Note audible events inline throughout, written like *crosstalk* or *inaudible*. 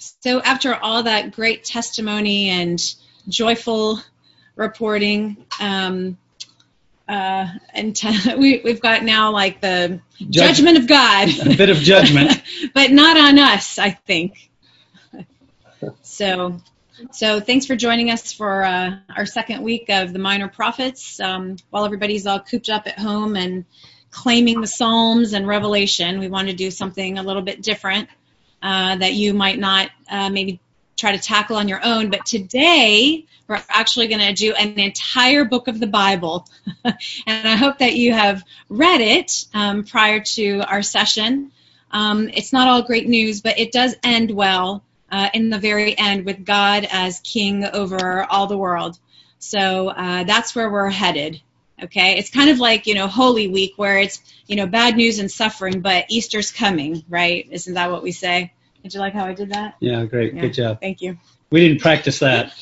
So, after all that great testimony and joyful reporting, um, uh, and t- *laughs* we, we've got now like the Judge- judgment of God, *laughs* A bit of judgment. *laughs* but not on us, I think. So, so thanks for joining us for uh, our second week of the Minor Prophets. Um, while everybody's all cooped up at home and claiming the Psalms and Revelation, we want to do something a little bit different uh, that you might not uh, maybe try to tackle on your own. But today, we're actually going to do an entire book of the Bible. *laughs* and I hope that you have read it um, prior to our session. Um, it's not all great news, but it does end well uh, in the very end with God as king over all the world. So uh, that's where we're headed. Okay, it's kind of like you know Holy Week, where it's you know bad news and suffering, but Easter's coming, right? Isn't that what we say? Did you like how I did that? Yeah, great. Yeah. Good job. Thank you. We didn't practice that.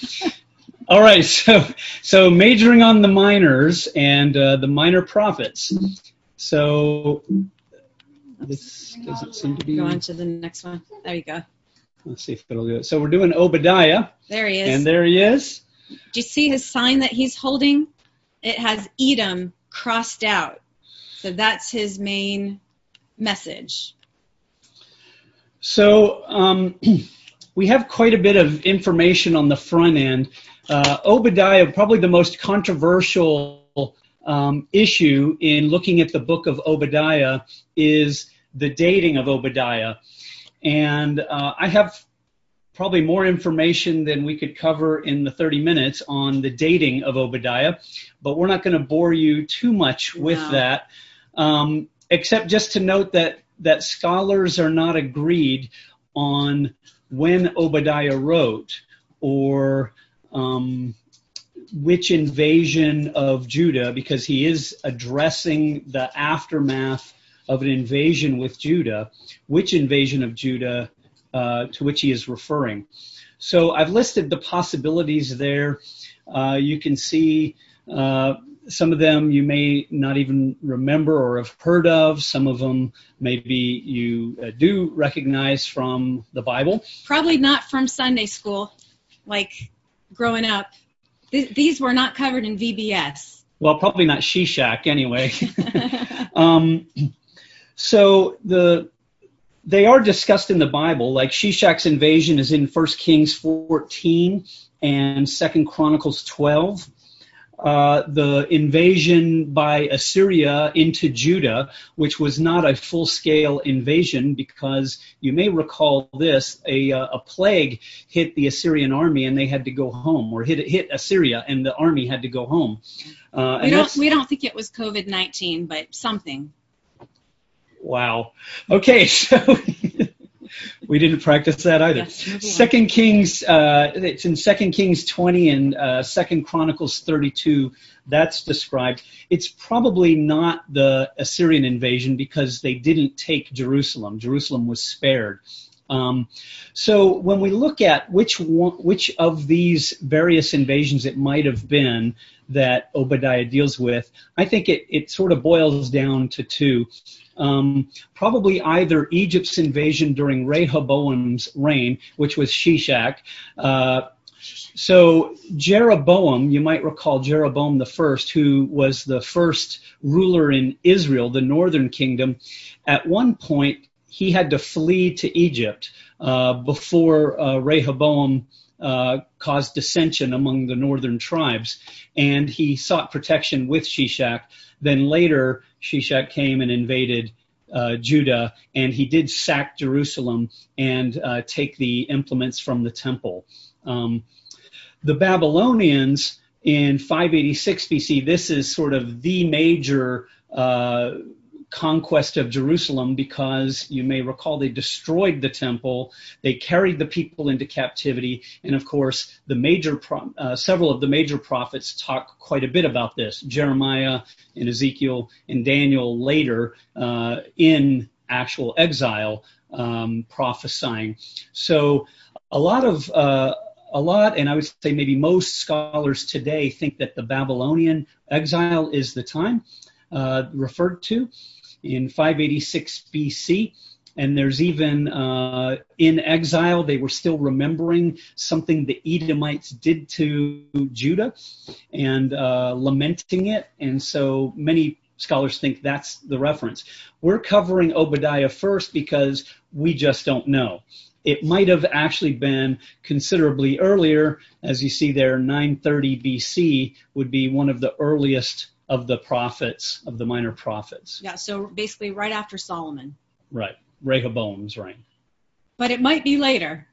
*laughs* All right, so so majoring on the minors and uh, the minor prophets. So this doesn't seem to be. Go on to the next one. There you go. Let's see if it'll do it. So we're doing Obadiah, There he is. and there he is. Do you see his sign that he's holding? It has Edom crossed out. So that's his main message. So um, *clears throat* we have quite a bit of information on the front end. Uh, Obadiah, probably the most controversial um, issue in looking at the book of Obadiah is the dating of Obadiah. And uh, I have probably more information than we could cover in the 30 minutes on the dating of Obadiah, but we're not going to bore you too much with No. that, um, except just to note that that scholars are not agreed on when Obadiah wrote or um, which invasion of Judah, because he is addressing the aftermath of an invasion with Judah, which invasion of Judah uh, to which he is referring. So I've listed the possibilities there. Uh, you can see uh, some of them you may not even remember or have heard of. Some of them maybe you uh, do recognize from the Bible. Probably not from Sunday school, like growing up. Th- these were not covered in VBS. Well, probably not Shishak anyway. *laughs* *laughs* um, so the they are discussed in the Bible. Like Shishak's invasion is in 1 Kings 14 and 2 Chronicles 12. Uh, the invasion by Assyria into Judah, which was not a full-scale invasion, because you may recall this: a, uh, a plague hit the Assyrian army, and they had to go home, or hit hit Assyria, and the army had to go home. Uh, we don't we don't think it was COVID nineteen, but something. Wow. Okay, *laughs* so we didn't practice that either. Yes. Second Kings, uh, it's in Second Kings 20 and uh, Second Chronicles 32. That's described. It's probably not the Assyrian invasion because they didn't take Jerusalem. Jerusalem was spared. Um, so when we look at which one, which of these various invasions it might have been that Obadiah deals with, I think it, it sort of boils down to two. Um, probably either Egypt's invasion during Rehoboam's reign, which was Shishak. Uh, so Jeroboam, you might recall Jeroboam the first, who was the first ruler in Israel, the northern kingdom. At one point, he had to flee to Egypt uh, before uh, Rehoboam uh, caused dissension among the northern tribes, and he sought protection with Shishak. Then later, Shishak came and invaded uh, Judah, and he did sack Jerusalem and uh, take the implements from the temple. Um, the Babylonians in 586 BC, this is sort of the major uh, conquest of Jerusalem because you may recall they destroyed the temple, they carried the people into captivity, and of course the major pro- uh, several of the major prophets talk quite a bit about this. Jeremiah and Ezekiel and Daniel later uh, in actual exile um, prophesying. So a lot of uh, a lot, and I would say maybe most scholars today think that the Babylonian exile is the time uh, referred to in 586 BC. and there's even uh, in exile, they were still remembering something the Edomites did to Judah and uh, lamenting it. And so many scholars think that's the reference. We're covering Obadiah first because we just don't know. It might have actually been considerably earlier, as you see there, 930 BC would be one of the earliest of the prophets, of the minor prophets. Yeah, so basically right after Solomon. Right. Rehoboam's reign. But it might be later.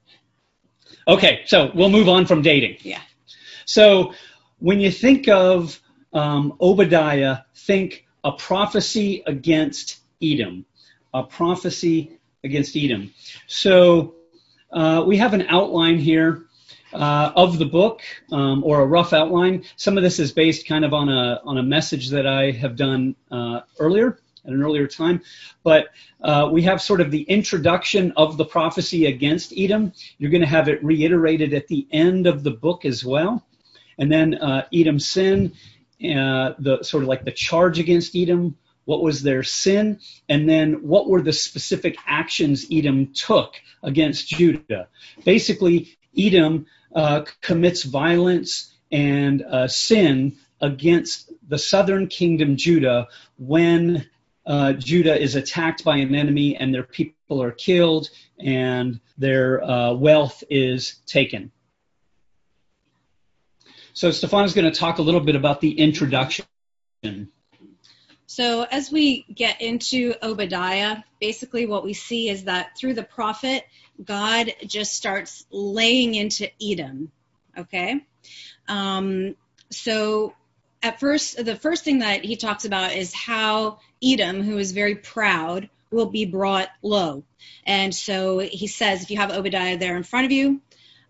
Okay, so we'll move on from dating. Yeah. So when you think of um, Obadiah, think a prophecy against Edom. A prophecy against Edom. So uh, we have an outline here uh, of the book, um, or a rough outline. Some of this is based kind of on a on a message that I have done uh, earlier at an earlier time. But uh, we have sort of the introduction of the prophecy against Edom. You're going to have it reiterated at the end of the book as well. And then uh, Edom's sin, uh, the sort of like the charge against Edom. What was their sin? And then what were the specific actions Edom took against Judah? Basically, Edom commits violence and uh, sin against the southern kingdom Judah when uh, Judah is attacked by an enemy and their people are killed and their uh, wealth is taken. So Stefan is going to talk a little bit about the introduction. So as we get into Obadiah, basically what we see is that through the prophet, God just starts laying into Edom. Okay? Um, so at first, the first thing that he talks about is how Edom, who is very proud, will be brought low. And so he says, if you have Obadiah there in front of you,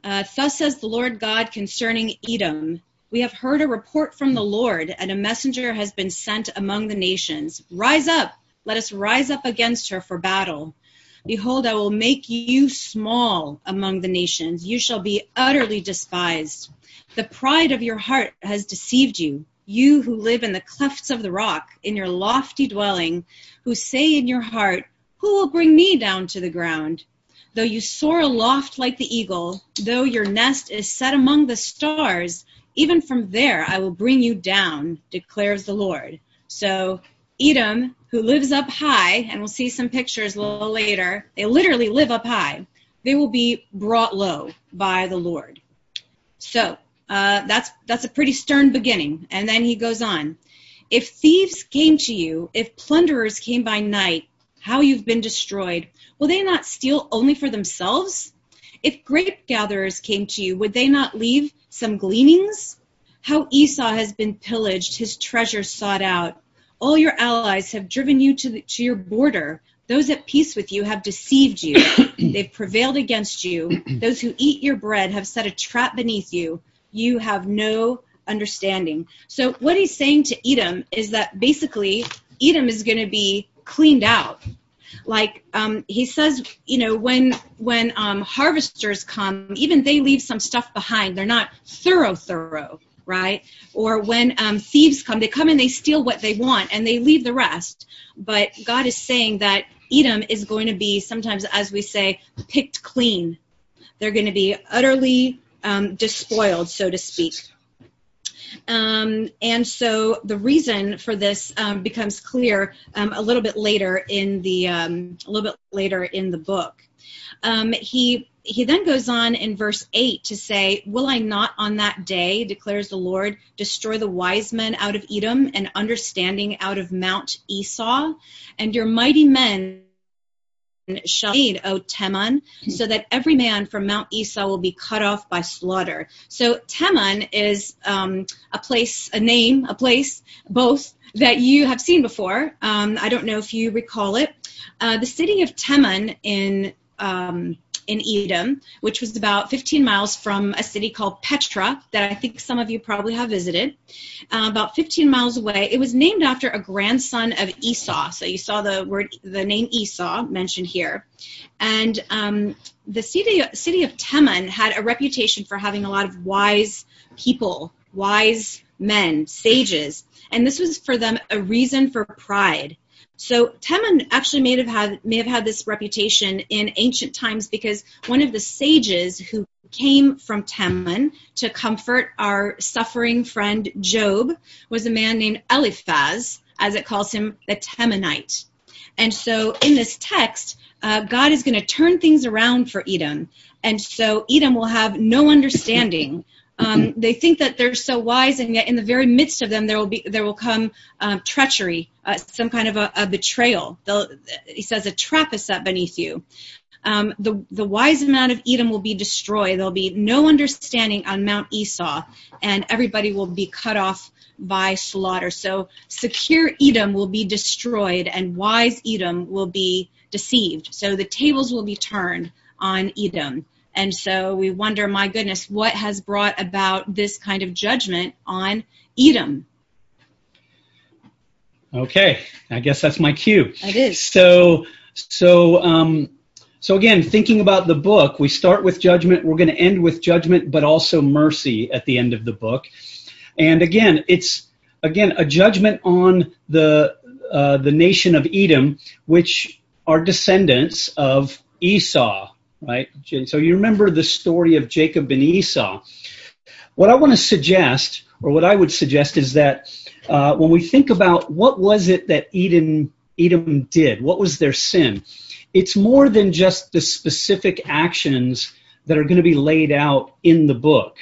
uh, thus says the Lord God concerning Edom. We have heard a report from the Lord, and a messenger has been sent among the nations. Rise up, let us rise up against her for battle. Behold, I will make you small among the nations. You shall be utterly despised. The pride of your heart has deceived you you who live in the clefts of the rock, in your lofty dwelling, who say in your heart, Who will bring me down to the ground? Though you soar aloft like the eagle, though your nest is set among the stars, even from there I will bring you down, declares the Lord. So Edom, who lives up high, and we'll see some pictures a little later, they literally live up high, they will be brought low by the Lord. So uh, that's that's a pretty stern beginning. And then he goes on. If thieves came to you, if plunderers came by night, how you've been destroyed, will they not steal only for themselves? If grape gatherers came to you, would they not leave some gleanings? How Esau has been pillaged, his treasure sought out. All your allies have driven you to, the, to your border. Those at peace with you have deceived you. *coughs* They've prevailed against you. *coughs* Those who eat your bread have set a trap beneath you you have no understanding. So what he's saying to Edom is that basically Edom is going to be cleaned out. Like um, he says, you know, when when um, harvesters come, even they leave some stuff behind. They're not thorough, thorough, right? Or when um, thieves come, they come and they steal what they want and they leave the rest. But God is saying that Edom is going to be sometimes, as we say, picked clean. They're going to be utterly um, despoiled, so to speak. Um, and so the reason for this um, becomes clear um, a little bit later in the um, a little bit later in the book. Um, he he then goes on in verse 8 to say, Will I not on that day, declares the Lord, destroy the wise men out of Edom and understanding out of Mount Esau, and your mighty men shall aid, O Teman, so that every man from Mount Esau will be cut off by slaughter. So Teman is um, a place, a name, a place, both that you have seen before. Um, I don't know if you recall it. Uh, the city of Teman in um, in Edom, which was about 15 miles from a city called Petra that I think some of you probably have visited. Uh, about 15 miles away. It was named after a grandson of Esau. So you saw the word, the name Esau mentioned here. And um, the city, city of Teman had a reputation for having a lot of wise people, wise men, sages. And this was for them a reason for pride So Teman actually may have had may have had this reputation in ancient times because one of the sages who came from Teman to comfort our suffering friend Job was a man named Eliphaz, as it calls him the Temanite. And so in this text, uh, God is going to turn things around for Edom. And so Edom will have no understanding um, they think that they're so wise, and yet in the very midst of them, there will be there will come um, treachery, uh, some kind of a, a betrayal. They'll, he says, "A trap is set beneath you." Um, the the wise amount of Edom will be destroyed. There'll be no understanding on Mount Esau, and everybody will be cut off by slaughter. So secure Edom will be destroyed, and wise Edom will be deceived. So the tables will be turned on Edom. And so we wonder, my goodness, what has brought about this kind of judgment on Edom? Okay, I guess that's my cue. It is. So, so, um, so again, thinking about the book, we start with judgment. We're going to end with judgment, but also mercy at the end of the book. And again, it's again a judgment on the uh, the nation of Edom, which are descendants of Esau right? So you remember the story of Jacob and Esau. What I want to suggest, or what I would suggest, is that uh, when we think about what was it that Eden Edom did, what was their sin, it's more than just the specific actions that are going to be laid out in the book.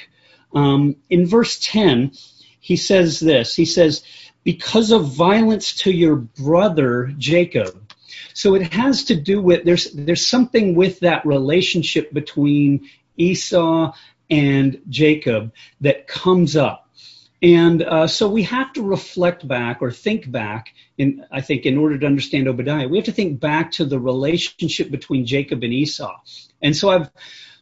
Um, in verse 10, he says this He says, Because of violence to your brother Jacob, so it has to do with there's there's something with that relationship between Esau and Jacob that comes up. And uh, so we have to reflect back or think back, in, I think, in order to understand Obadiah, we have to think back to the relationship between Jacob and Esau. And so I've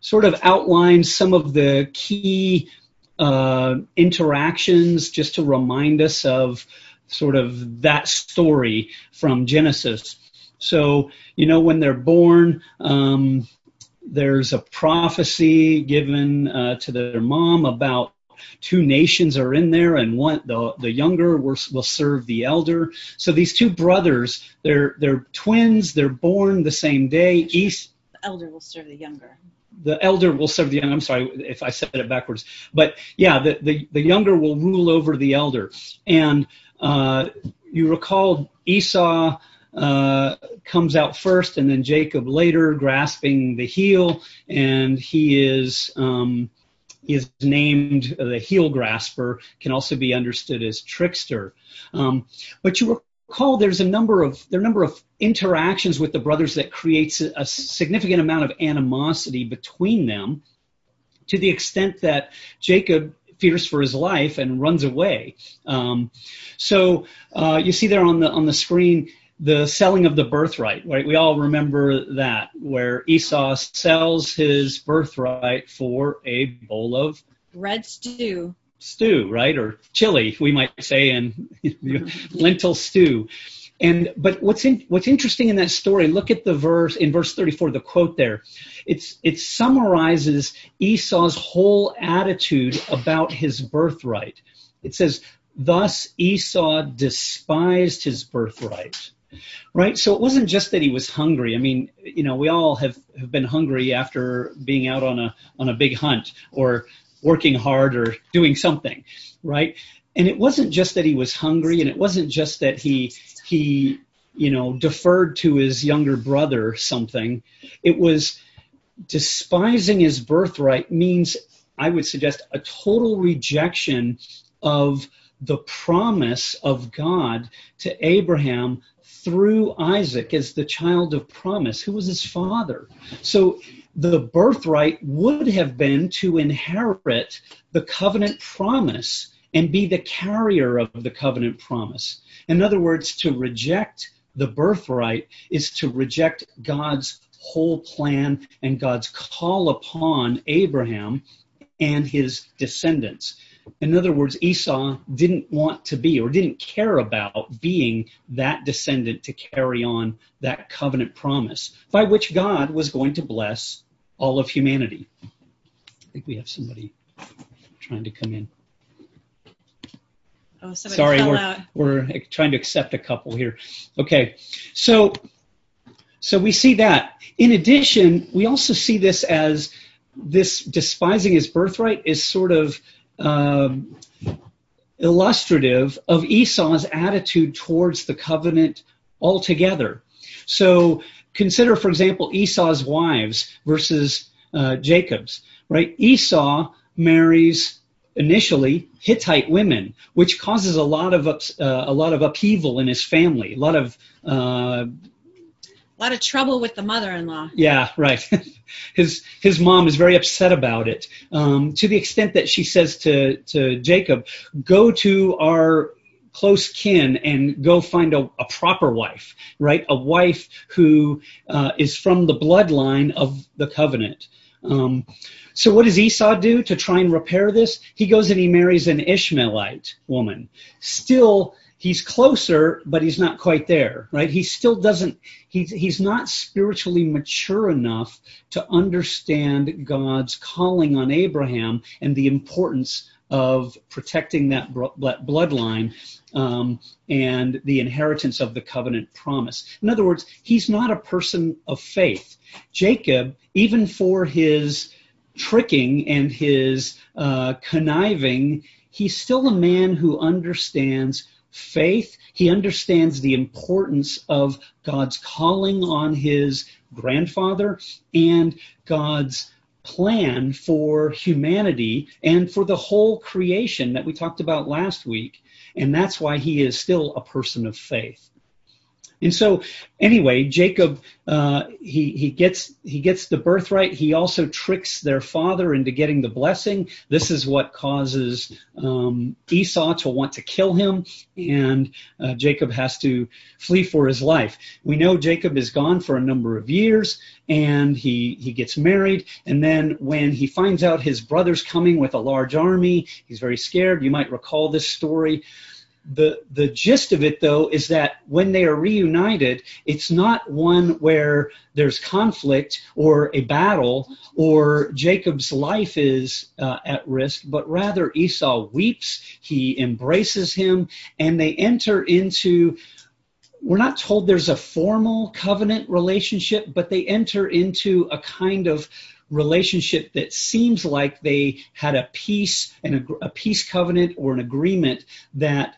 sort of outlined some of the key uh, interactions just to remind us of sort of that story from Genesis. So, you know, when they're born, um, there's a prophecy given uh, to their mom about two nations are in there and one the the younger will, will serve the elder. So these two brothers they're they're twins they're born the same day. East the elder will serve the younger. The elder will serve the young i'm sorry if i said it backwards. But yeah the the, the younger will rule over the elder. And uh, you recall esau comes out first, and then Jacob later, grasping the heel, and he is um, is named the heel grasper. Can also be understood as trickster. Um, but you recall there's a number of there are a number of interactions with the brothers that creates a, a significant amount of animosity between them, to the extent that Jacob fears for his life and runs away. Um, so uh, you see there on the on the screen the selling of the birthright, right? We all remember that, where Esau sells his birthright for a bowl of red stew. Stew, right? Or chili, we might say, and *laughs* lentil stew. And but what's in, what's interesting in that story? Look at the verse in verse 34, the quote there. It's it summarizes Esau's whole attitude about his birthright. It says, "Thus Esau despised his birthright." Right. So it wasn't just that he was hungry. I mean, you know, we all have, have been hungry after being out on a on a big hunt or working hard or doing something, right? And it wasn't just that he was hungry, and it wasn't just that he he you know deferred to his younger brother something. It was despising his birthright means I would suggest a total rejection of the promise of God to Abraham through Isaac as the child of promise. Who was his father? So the birthright would have been to inherit the covenant promise and be the carrier of the covenant promise. In other words, to reject the birthright is to reject God's whole plan and God's call upon Abraham and his descendants. In other words, Esau didn't want to be or didn't care about being that descendant to carry on that covenant promise by which God was going to bless all of humanity. I think we have somebody trying to come in. Oh, Sorry, we're, out. we're trying to accept a couple here. Okay, so so we see that. In addition, we also see this as this despising his birthright is sort of um, illustrative of Esau's attitude towards the covenant altogether. So consider, for example, Esau's wives versus uh, Jacob's. Right? Esau marries initially Hittite women, which causes a lot of ups, uh, a lot of upheaval in his family, a lot of uh, A lot of trouble with the mother-in-law. yeah, right. *laughs* his his mom is very upset about it, um, to the extent that she says to to Jacob, "Go to our close kin and go find a, a proper wife, right? A wife who uh, is from the bloodline of the covenant." Um, so what does Esau do to try and repair this? He goes and he marries an Ishmaelite woman. Still, he's closer, but he's not quite there, right? He still doesn't, he's, he's not spiritually mature enough to understand God's calling on Abraham and the importance of protecting that bloodline um, and the inheritance of the covenant promise. In other words, he's not a person of faith. Jacob, even for his tricking and his uh, conniving, he's still a man who understands faith. He understands the importance of God's calling on his grandfather and God's plan for humanity and for the whole creation that we talked about last week. And that's why he is still a person of faith. And so, anyway, Jacob uh, he he gets he gets the birthright. He also tricks their father into getting the blessing. This is what causes um, Esau to want to kill him, and uh, Jacob has to flee for his life. We know Jacob is gone for a number of years, and he he gets married. And then when he finds out his brother's coming with a large army, he's very scared. You might recall this story the the gist of it though is that when they are reunited it's not one where there's conflict or a battle or jacob's life is uh, at risk but rather esau weeps he embraces him and they enter into we're not told there's a formal covenant relationship but they enter into a kind of relationship that seems like they had a peace and a, a peace covenant or an agreement that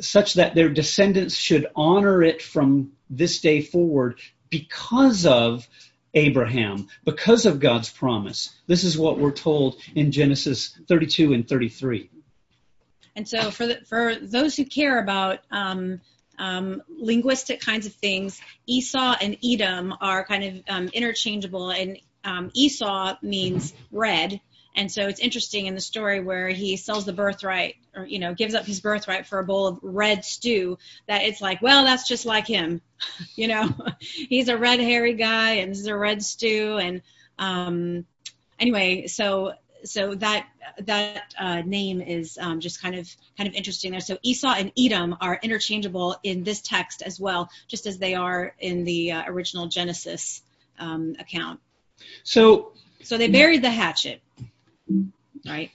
such that their descendants should honor it from this day forward because of Abraham, because of God's promise. This is what we're told in Genesis 32 and 33. And so, for the, for those who care about um, um, linguistic kinds of things, Esau and Edom are kind of um, interchangeable. And um, Esau means red, and so it's interesting in the story where he sells the birthright or, you know, gives up his birthright for a bowl of red stew that it's like, well, that's just like him. *laughs* you know, *laughs* he's a red hairy guy and this is a red stew. And, um, anyway, so, so that, that, uh, name is, um, just kind of, kind of interesting there. So Esau and Edom are interchangeable in this text as well, just as they are in the uh, original Genesis, um, account. So, so they buried the hatchet right?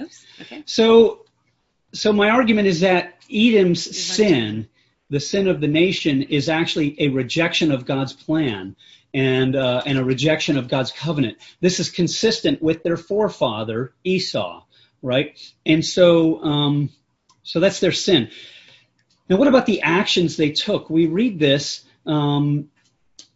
Oops. Okay. So, so my argument is that Edom's sin, the sin of the nation, is actually a rejection of God's plan and uh, and a rejection of God's covenant. This is consistent with their forefather Esau, right? And so, um, so that's their sin. Now, what about the actions they took? We read this um,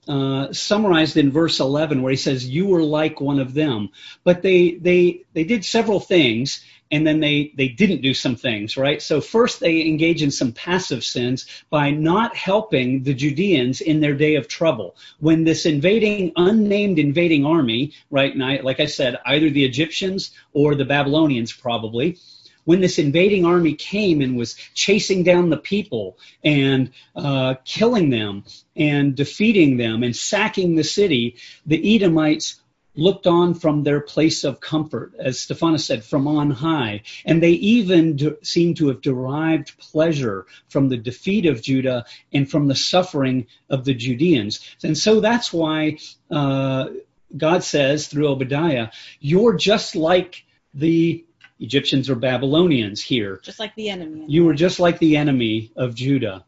uh, summarized in verse 11 where he says you were like one of them. But they they they did several things and then they they didn't do some things right? So first they engage in some passive sins by not helping the judeans in their day of trouble. When this invading unnamed invading army right I, like i said either the egyptians or the babylonians probably when this invading army came and was chasing down the people and uh, killing them and defeating them and sacking the city, the Edomites looked on from their place of comfort, as Stephanus said, from on high. And they even de- seem to have derived pleasure from the defeat of Judah and from the suffering of the Judeans. And so that's why uh, God says through Obadiah, you're just like the Egyptians or Babylonians here. Just like the enemy. You were just like the enemy of Judah.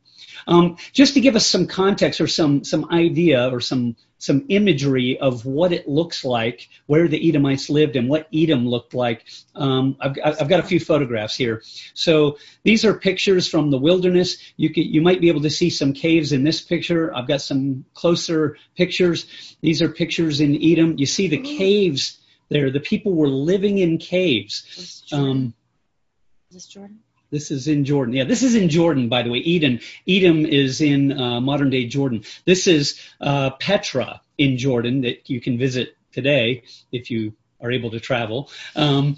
Um, just to give us some context or some some idea or some some imagery of what it looks like, where the Edomites lived and what Edom looked like. Um, I've, I've, got a few photographs here. So these are pictures from the wilderness. You can, you might be able to see some caves in this picture. I've got some closer pictures. These are pictures in Edom. You see the caves there. The people were living in caves. Um, Is this Jordan? This is in Jordan. Yeah, this is in Jordan, by the way. Eden. Edom is in uh, modern day Jordan. This is uh, Petra in Jordan that you can visit today if you are able to travel. Um,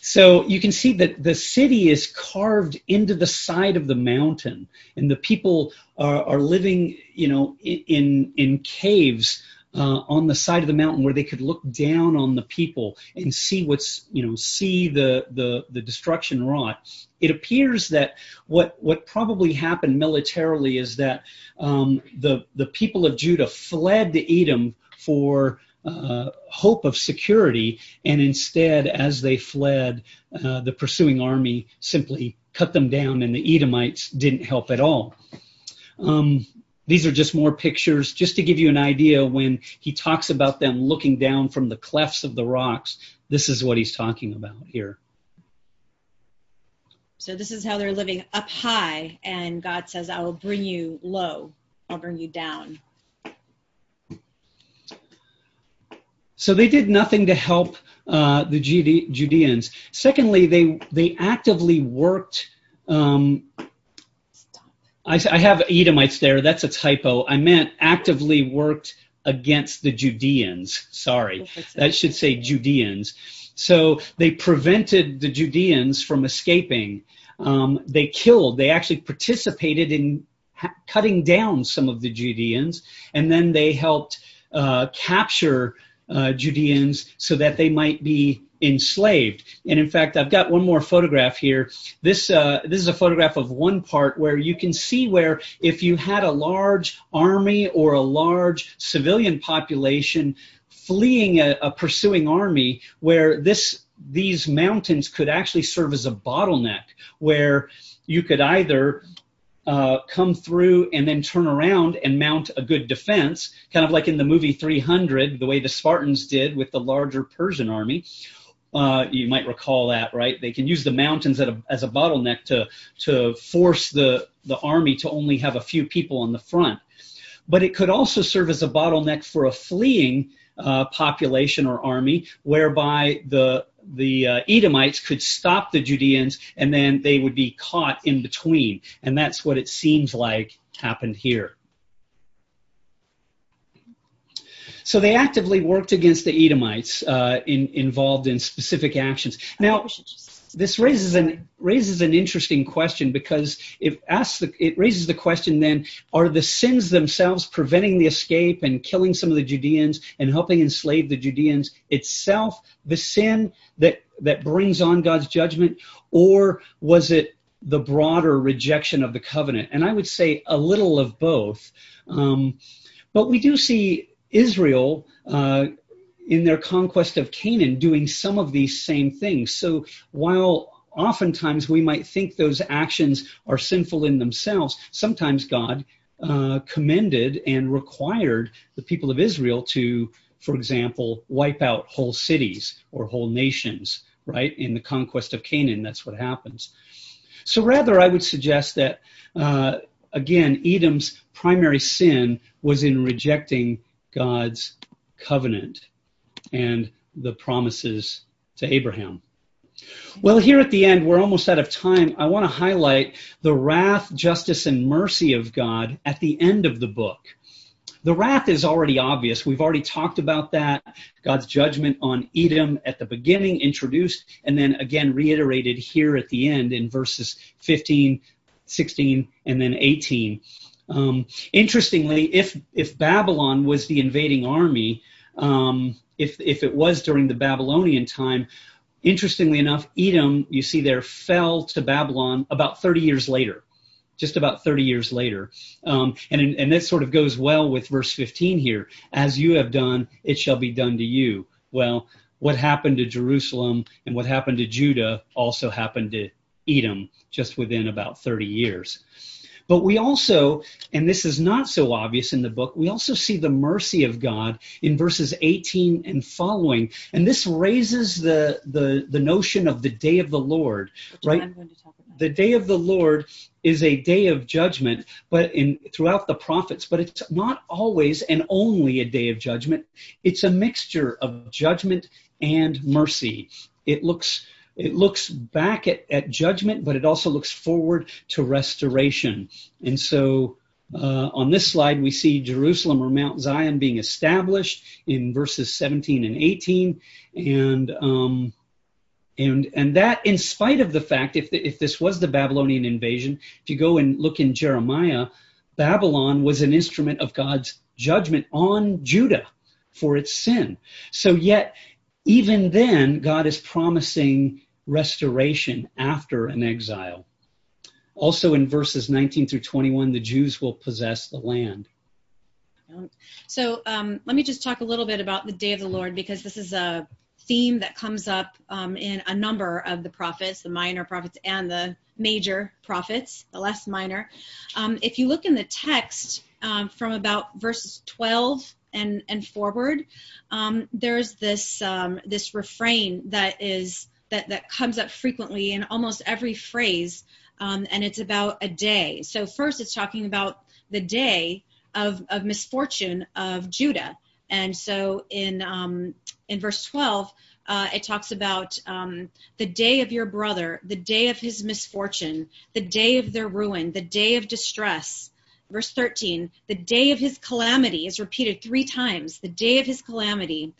so you can see that the city is carved into the side of the mountain, and the people are, are living, you know, in in caves uh, on the side of the mountain where they could look down on the people and see what's you know see the the, the destruction wrought. It appears that what what probably happened militarily is that um, the the people of Judah fled to Edom for uh, hope of security, and instead, as they fled, uh, the pursuing army simply cut them down, and the Edomites didn't help at all. Um, these are just more pictures, just to give you an idea when he talks about them looking down from the clefts of the rocks. This is what he's talking about here. So this is how they're living up high, and God says, I will bring you low, I'll bring you down. So they did nothing to help uh, the Judeans. Secondly, they they actively worked um, I, I have Edomites there. That's a typo. I meant actively worked against the Judeans. Sorry, that should say Judeans. So they prevented the Judeans from escaping. Um, they killed. They actually participated in ha- cutting down some of the Judeans, and then they helped uh, capture Judeans so that they might be enslaved. And in fact, I've got one more photograph here. This uh, this is a photograph of one part where you can see where if you had a large army or a large civilian population fleeing a, a pursuing army, where this these mountains could actually serve as a bottleneck, where you could either uh, come through and then turn around and mount a good defense, kind of like in the movie 300, the way the Spartans did with the larger Persian army, uh, you might recall that, right? They can use the mountains a, as a bottleneck to to force the the army to only have a few people on the front. But it could also serve as a bottleneck for a fleeing uh, population or army, whereby the the uh, Edomites could stop the Judeans and then they would be caught in between. And that's what it seems like happened here. So they actively worked against the Edomites uh, in, involved in specific actions. Now, this raises an raises an interesting question because it asks the, it raises the question then are the sins themselves preventing the escape and killing some of the Judeans and helping enslave the Judeans itself the sin that that brings on God's judgment or was it the broader rejection of the covenant? And I would say a little of both. Um, but we do see Israel, uh, in their conquest of Canaan, doing some of these same things. So while oftentimes we might think those actions are sinful in themselves, sometimes God uh, commended and required the people of Israel to, for example, wipe out whole cities or whole nations, right? In the conquest of Canaan, that's what happens. So rather, I would suggest that, uh, again, Edom's primary sin was in rejecting God's covenant and the promises to Abraham. Well, here at the end, we're almost out of time. I want to highlight the wrath, justice, and mercy of God at the end of the book. The wrath is already obvious. We've already talked about that. God's judgment on Edom at the beginning, introduced, and then again reiterated here at the end in verses 15, 16, and then 18. Um, interestingly, if if Babylon was the invading army, um, if if it was during the Babylonian time, interestingly enough, Edom, you see there, fell to Babylon about 30 years later, just about 30 years later, um, and and that sort of goes well with verse 15 here. As you have done, it shall be done to you. Well, what happened to Jerusalem and what happened to Judah also happened to Edom just within about 30 years. But we also, and this is not so obvious in the book, we also see the mercy of God in verses 18 and following. And this raises the, the, the notion of the day of the Lord, Which right? The day of the Lord is a day of judgment, but in throughout the prophets, but it's not always and only a day of judgment. It's a mixture of judgment and mercy. It looks it looks back at, at judgment, but it also looks forward to restoration. And so uh, on this slide, we see Jerusalem or Mount Zion being established in verses 17 and 18, and um, and and that, in spite of the fact, if the, if this was the Babylonian invasion, if you go and look in Jeremiah, Babylon was an instrument of God's judgment on Judah for its sin. So yet, even then, God is promising restoration after an exile. Also in verses 19 through 21, the Jews will possess the land. So um, let me just talk a little bit about the day of the Lord because this is a theme that comes up um, in a number of the prophets, the minor prophets and the major prophets, the less minor. Um, if you look in the text um, from about verses 12 and, and forward, um, there's this um, this refrain that is that, that comes up frequently in almost every phrase, um, and it's about a day. So first, it's talking about the day of, of misfortune of Judah, and so in um, in verse 12. Uh, it talks about um, the day of your brother, the day of his misfortune, the day of their ruin, the day of distress. Verse 13, the day of his calamity is repeated three times. The day of his calamity,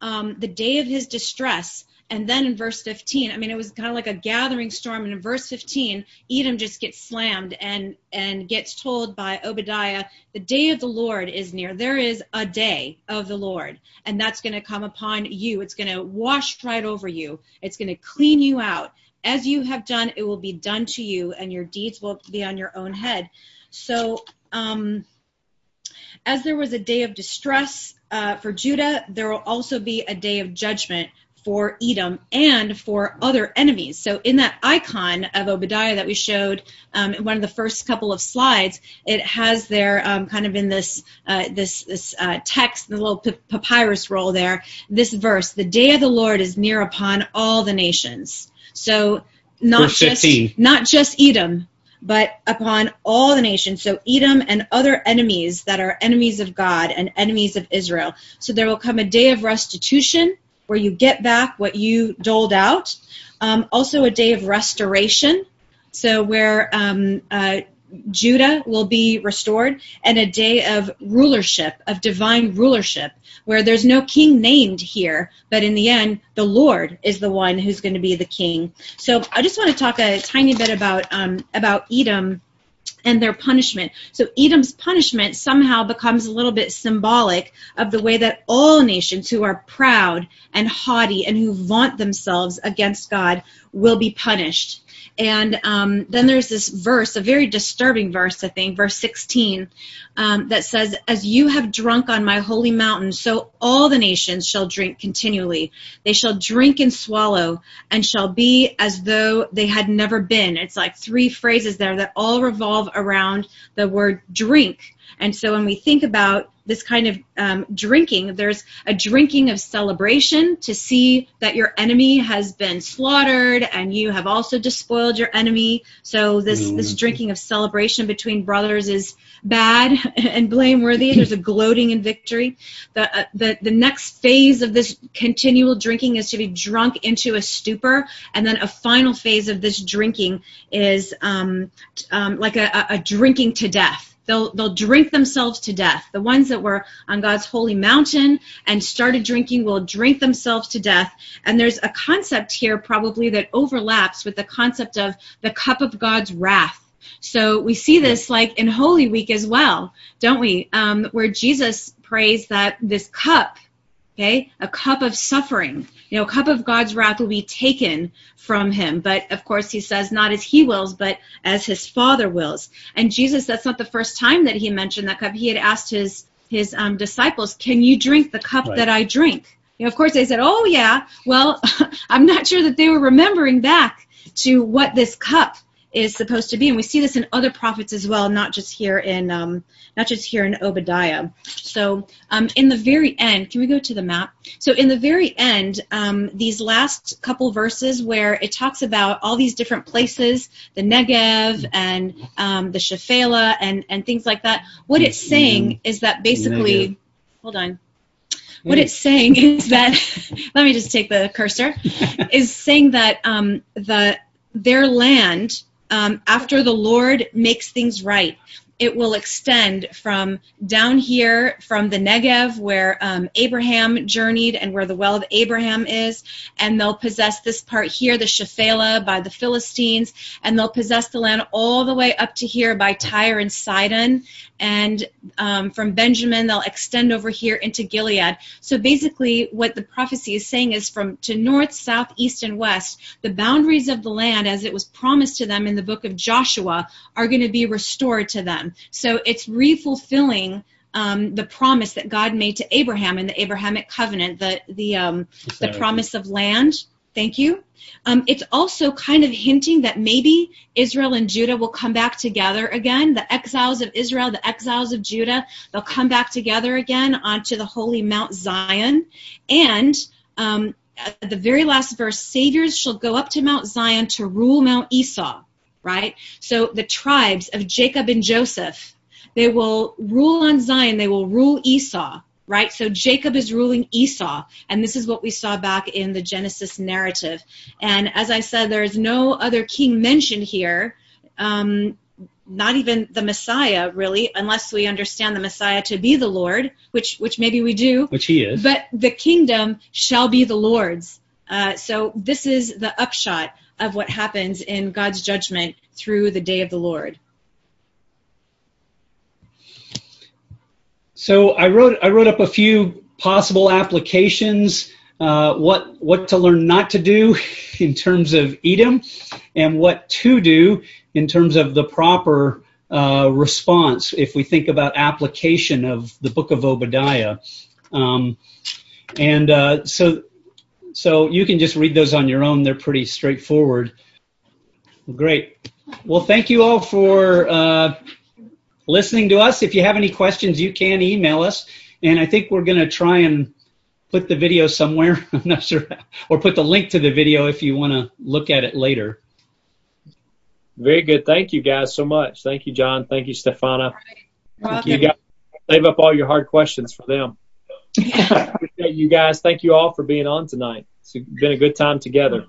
um, the day of his distress, and then in verse 15, I mean, it was kind of like a gathering storm. And in verse 15, Edom just gets slammed and, and gets told by Obadiah, the day of the Lord is near. There is a day of the Lord, and that's going to come upon you. It's going to wash right over you. It's going to clean you out. As you have done, it will be done to you, and your deeds will be on your own head. So, um, as there was a day of distress uh, for Judah, there will also be a day of judgment for Edom and for other enemies. So in that icon of Obadiah that we showed um, in one of the first couple of slides, it has there um, kind of in this uh, this this uh, text, the little papyrus roll there, this verse: "The day of the Lord is near upon all the nations." So not just not just Edom, but upon all the nations. So Edom and other enemies that are enemies of God and enemies of Israel. So there will come a day of restitution where you get back what you doled out. Um, also, a day of restoration, so where um, uh, Judah will be restored, and a day of rulership, of divine rulership, where there's no king named here, but in the end, the Lord is the one who's going to be the king. So I just want to talk a tiny bit about um, about Edom and their punishment. So Edom's punishment somehow becomes a little bit symbolic of the way that all nations who are proud and haughty and who vaunt themselves against God will be punished. And um, then there's this verse, a very disturbing verse, I think, verse 16, um, that says, As you have drunk on my holy mountain, so all the nations shall drink continually. They shall drink and swallow, and shall be as though they had never been. It's like three phrases there that all revolve around the word drink. And so when we think about this kind of um, drinking, there's a drinking of celebration to see that your enemy has been slaughtered and you have also despoiled your enemy. So this, mm. this drinking of celebration between brothers is bad *laughs* and blameworthy. *laughs* There's a gloating in victory. The, uh, the, the next phase of this continual drinking is to be drunk into a stupor. And then a final phase of this drinking is um, um, like a, a drinking to death They'll, they'll drink themselves to death. The ones that were on God's holy mountain and started drinking will drink themselves to death. And there's a concept here probably that overlaps with the concept of the cup of God's wrath. So we see this like in Holy Week as well, don't we? Um, where Jesus prays that this cup Okay, a cup of suffering, you know, a cup of God's wrath will be taken from him. But of course, he says, not as he wills, but as his Father wills. And Jesus, that's not the first time that he mentioned that cup. He had asked his his um, disciples, "Can you drink the cup right. that I drink?" You know, of course, they said, "Oh yeah." Well, *laughs* I'm not sure that they were remembering back to what this cup is supposed to be, and we see this in other prophets as well, not just here in um, not just here in Obadiah. So, um, in the very end, can we go to the map? So, in the very end, um, these last couple verses where it talks about all these different places, the Negev and um, the Shephelah and and things like that. What it's saying is that basically, hold on. What it's saying *laughs* is that, *laughs* let me just take the cursor, *laughs* is saying that um, the their land um, after the Lord makes things right. It will extend from down here from the Negev where um, Abraham journeyed and where the well of Abraham is, and they'll possess this part here, the Shephelah by the Philistines, and they'll possess the land all the way up to here by Tyre and Sidon, and um, from Benjamin they'll extend over here into Gilead. So basically, what the prophecy is saying is from to north, south, east, and west, the boundaries of the land as it was promised to them in the book of Joshua are going to be restored to them. So it's refulfilling um, the promise that God made to Abraham in the Abrahamic covenant, the the um, the promise of land. Thank you. Um, it's also kind of hinting that maybe Israel and Judah will come back together again. The exiles of Israel, the exiles of Judah, they'll come back together again onto the holy Mount Zion. And um, at the very last verse, saviors shall go up to Mount Zion to rule Mount Esau right? So the tribes of Jacob and Joseph, they will rule on Zion, they will rule Esau, right? So Jacob is ruling Esau, and this is what we saw back in the Genesis narrative. And as I said, there is no other king mentioned here. Um, not even the Messiah, really, unless we understand the Messiah to be the Lord, which which maybe we do. Which he is. But the kingdom shall be the Lord's. Uh, so this is the upshot of what happens in God's judgment through the day of the Lord. So I wrote I wrote up a few possible applications. Uh, what what to learn not to do *laughs* in terms of Edom, and what to do in terms of the proper uh, response if we think about application of the book of Obadiah. Um, and uh, so so you can just read those on your own. They're pretty straightforward. Great. Well, thank you all for uh, listening to us. If you have any questions, you can email us. And I think we're going to try and put the video somewhere. *laughs* I'm not sure. Or put the link to the video if you want to look at it later. Very good. Thank you guys so much. Thank you, John. Thank you, Stefana. Thank you guys save up all your hard questions for them. *laughs* Appreciate you guys. Thank you all for being on tonight. It's been a good time together.